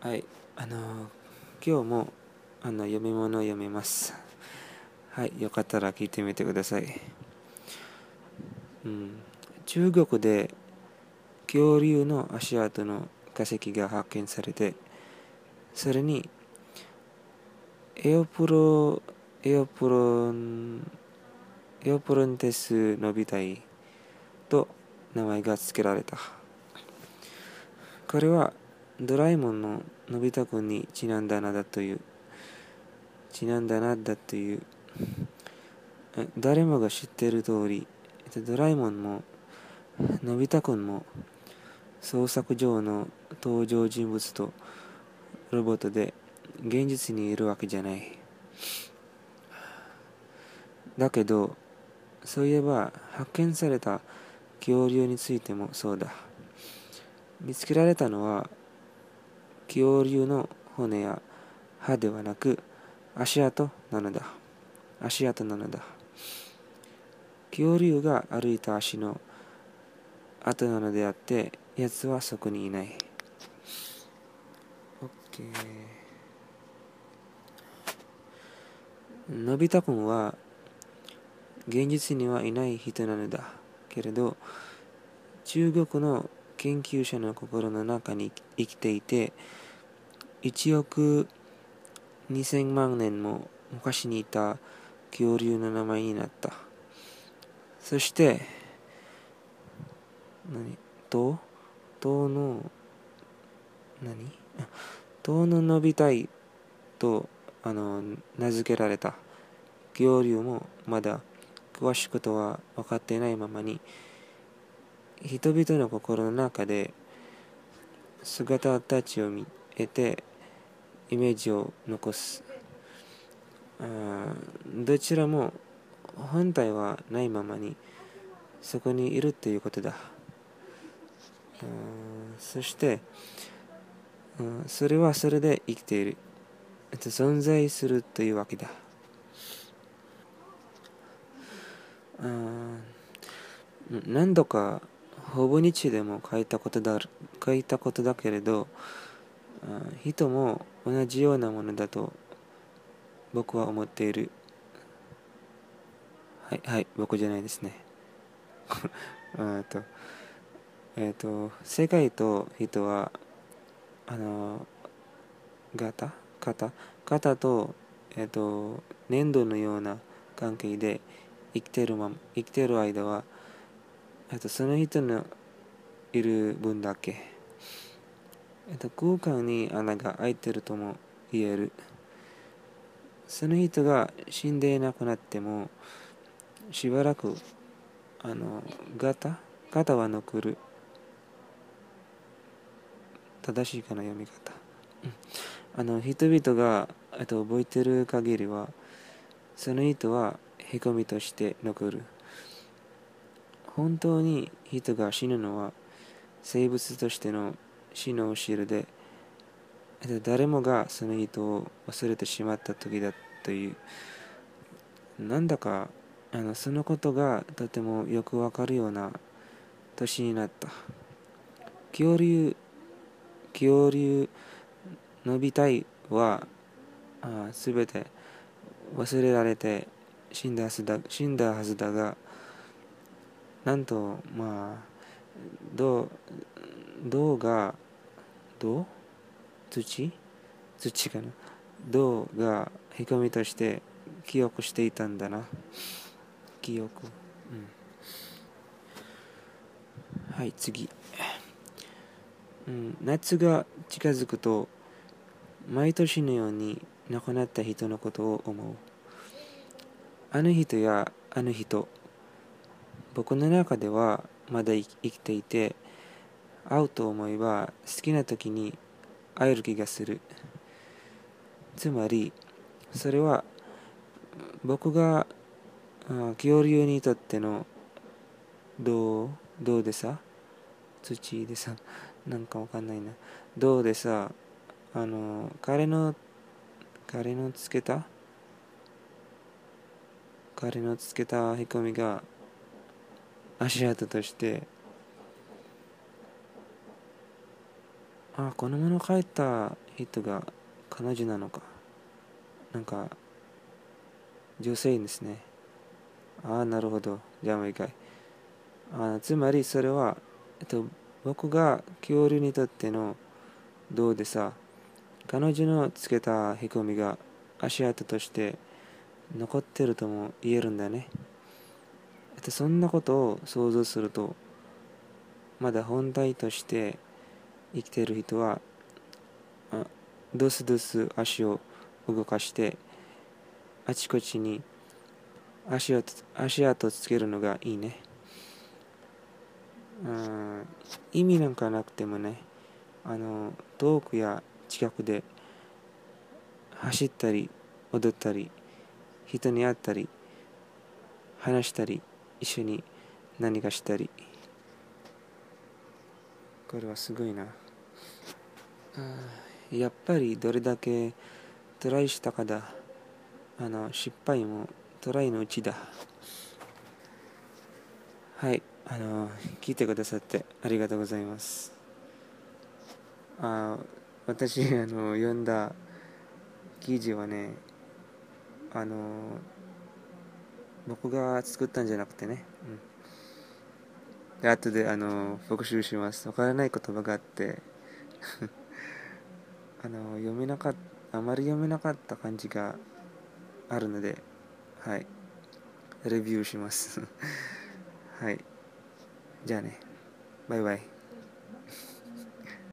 はい、あの今日もあの読み物を読みます。はい、よかったら聞いてみてください。うん、中国で恐竜の足跡の化石が発見されて、それにエオプロエオプロンエオプロンテスのビタイと名前が付けられた。これはドラえもんののび太くんにちなんだなだという、ちなんだなだという、誰もが知っている通り、ドラえもんも、のび太くんも、創作上の登場人物とロボットで現実にいるわけじゃない。だけど、そういえば発見された恐竜についてもそうだ。見つけられたのは恐竜の骨や歯ではなく足跡なのだ。足跡なのだ。恐竜が歩いた足の跡なのであって奴はそこにいない。OK のび太くんは現実にはいない人なのだけれど中国の研究者の心の中に生きていて1億2000万年も昔にいた恐竜の名前になった。そして何？と塔の何？塔の伸びたいとあの名付けられた。恐竜もまだ詳しいことは分かっていないままに人々の心の中で姿たちを見得てイメージを残す。どちらも本体はないままにそこにいるということだ。そしてそれはそれで生きている。存在するというわけだ。何度かほぼ日でも書いたことだ書いたことだけれど人も同じようなものだと僕は思っている。はいはい僕じゃないですね。えっとえっ、ー、と世界と人はあの型？型？型と,、えーと粘土のような関係で生きてるま生きてる間はえっと、その人のいる分だけ、えっと、空間に穴が開いてるとも言える。その人が死んでいなくなっても、しばらく、あの、ガタ？ガタは残る。正しいかな、読み方。あの、人々が、えっと、覚えてる限りは、その人はへこみとして残る。本当に人が死ぬのは生物としての死の後ろで誰もがその人を忘れてしまった時だというなんだかあのそのことがとてもよくわかるような年になった。恐竜恐竜のびたいはすべて忘れられて死んだはずだ死んだはずだがなんとまあ銅銅が銅土？土かな？銅がへこみとして記憶していたんだな。記憶。うん。はい次、うん、夏が近づくと毎年のように亡くなった人のことを思う。あの人やあの人僕の中ではまだ生きていて会うと思えば好きな時に会える気がする。つまりそれは僕が恐竜にとってのどうでさ？土でさ？なんかわかんないな。どうでさ？あの彼の彼のつけた？彼のつけたへこみが足跡として。あこのもの書いた人が彼女なのか。なんか女性ですね。ああなるほど。じゃあもう一回。あつまりそれは、えっと、僕が恐竜にとってのどうでさ彼女のつけたへこみが足跡として残ってるとも言えるんだね。っと、そんなことを想像するとまだ本体として生きている人はドスドス足を動かしてあちこちに足を足跡つけるのがいいね。うん意味なんかなくてもねあの遠くや近くで走ったり踊ったり人に会ったり話したり一緒に何かしたり。これはすごいな。やっぱりどれだけトライしたかだ。あの失敗もトライのうちだ。はいあの聞いてくださってありがとうございます。あ私あの読んだ記事はねあの僕が作ったんじゃなくてね、うん、で後であの復習します。わからない言葉があって。あの読めなかったあまり読めなかった感じがあるので。はい。レビューします。はい。じゃあね。バイバイ。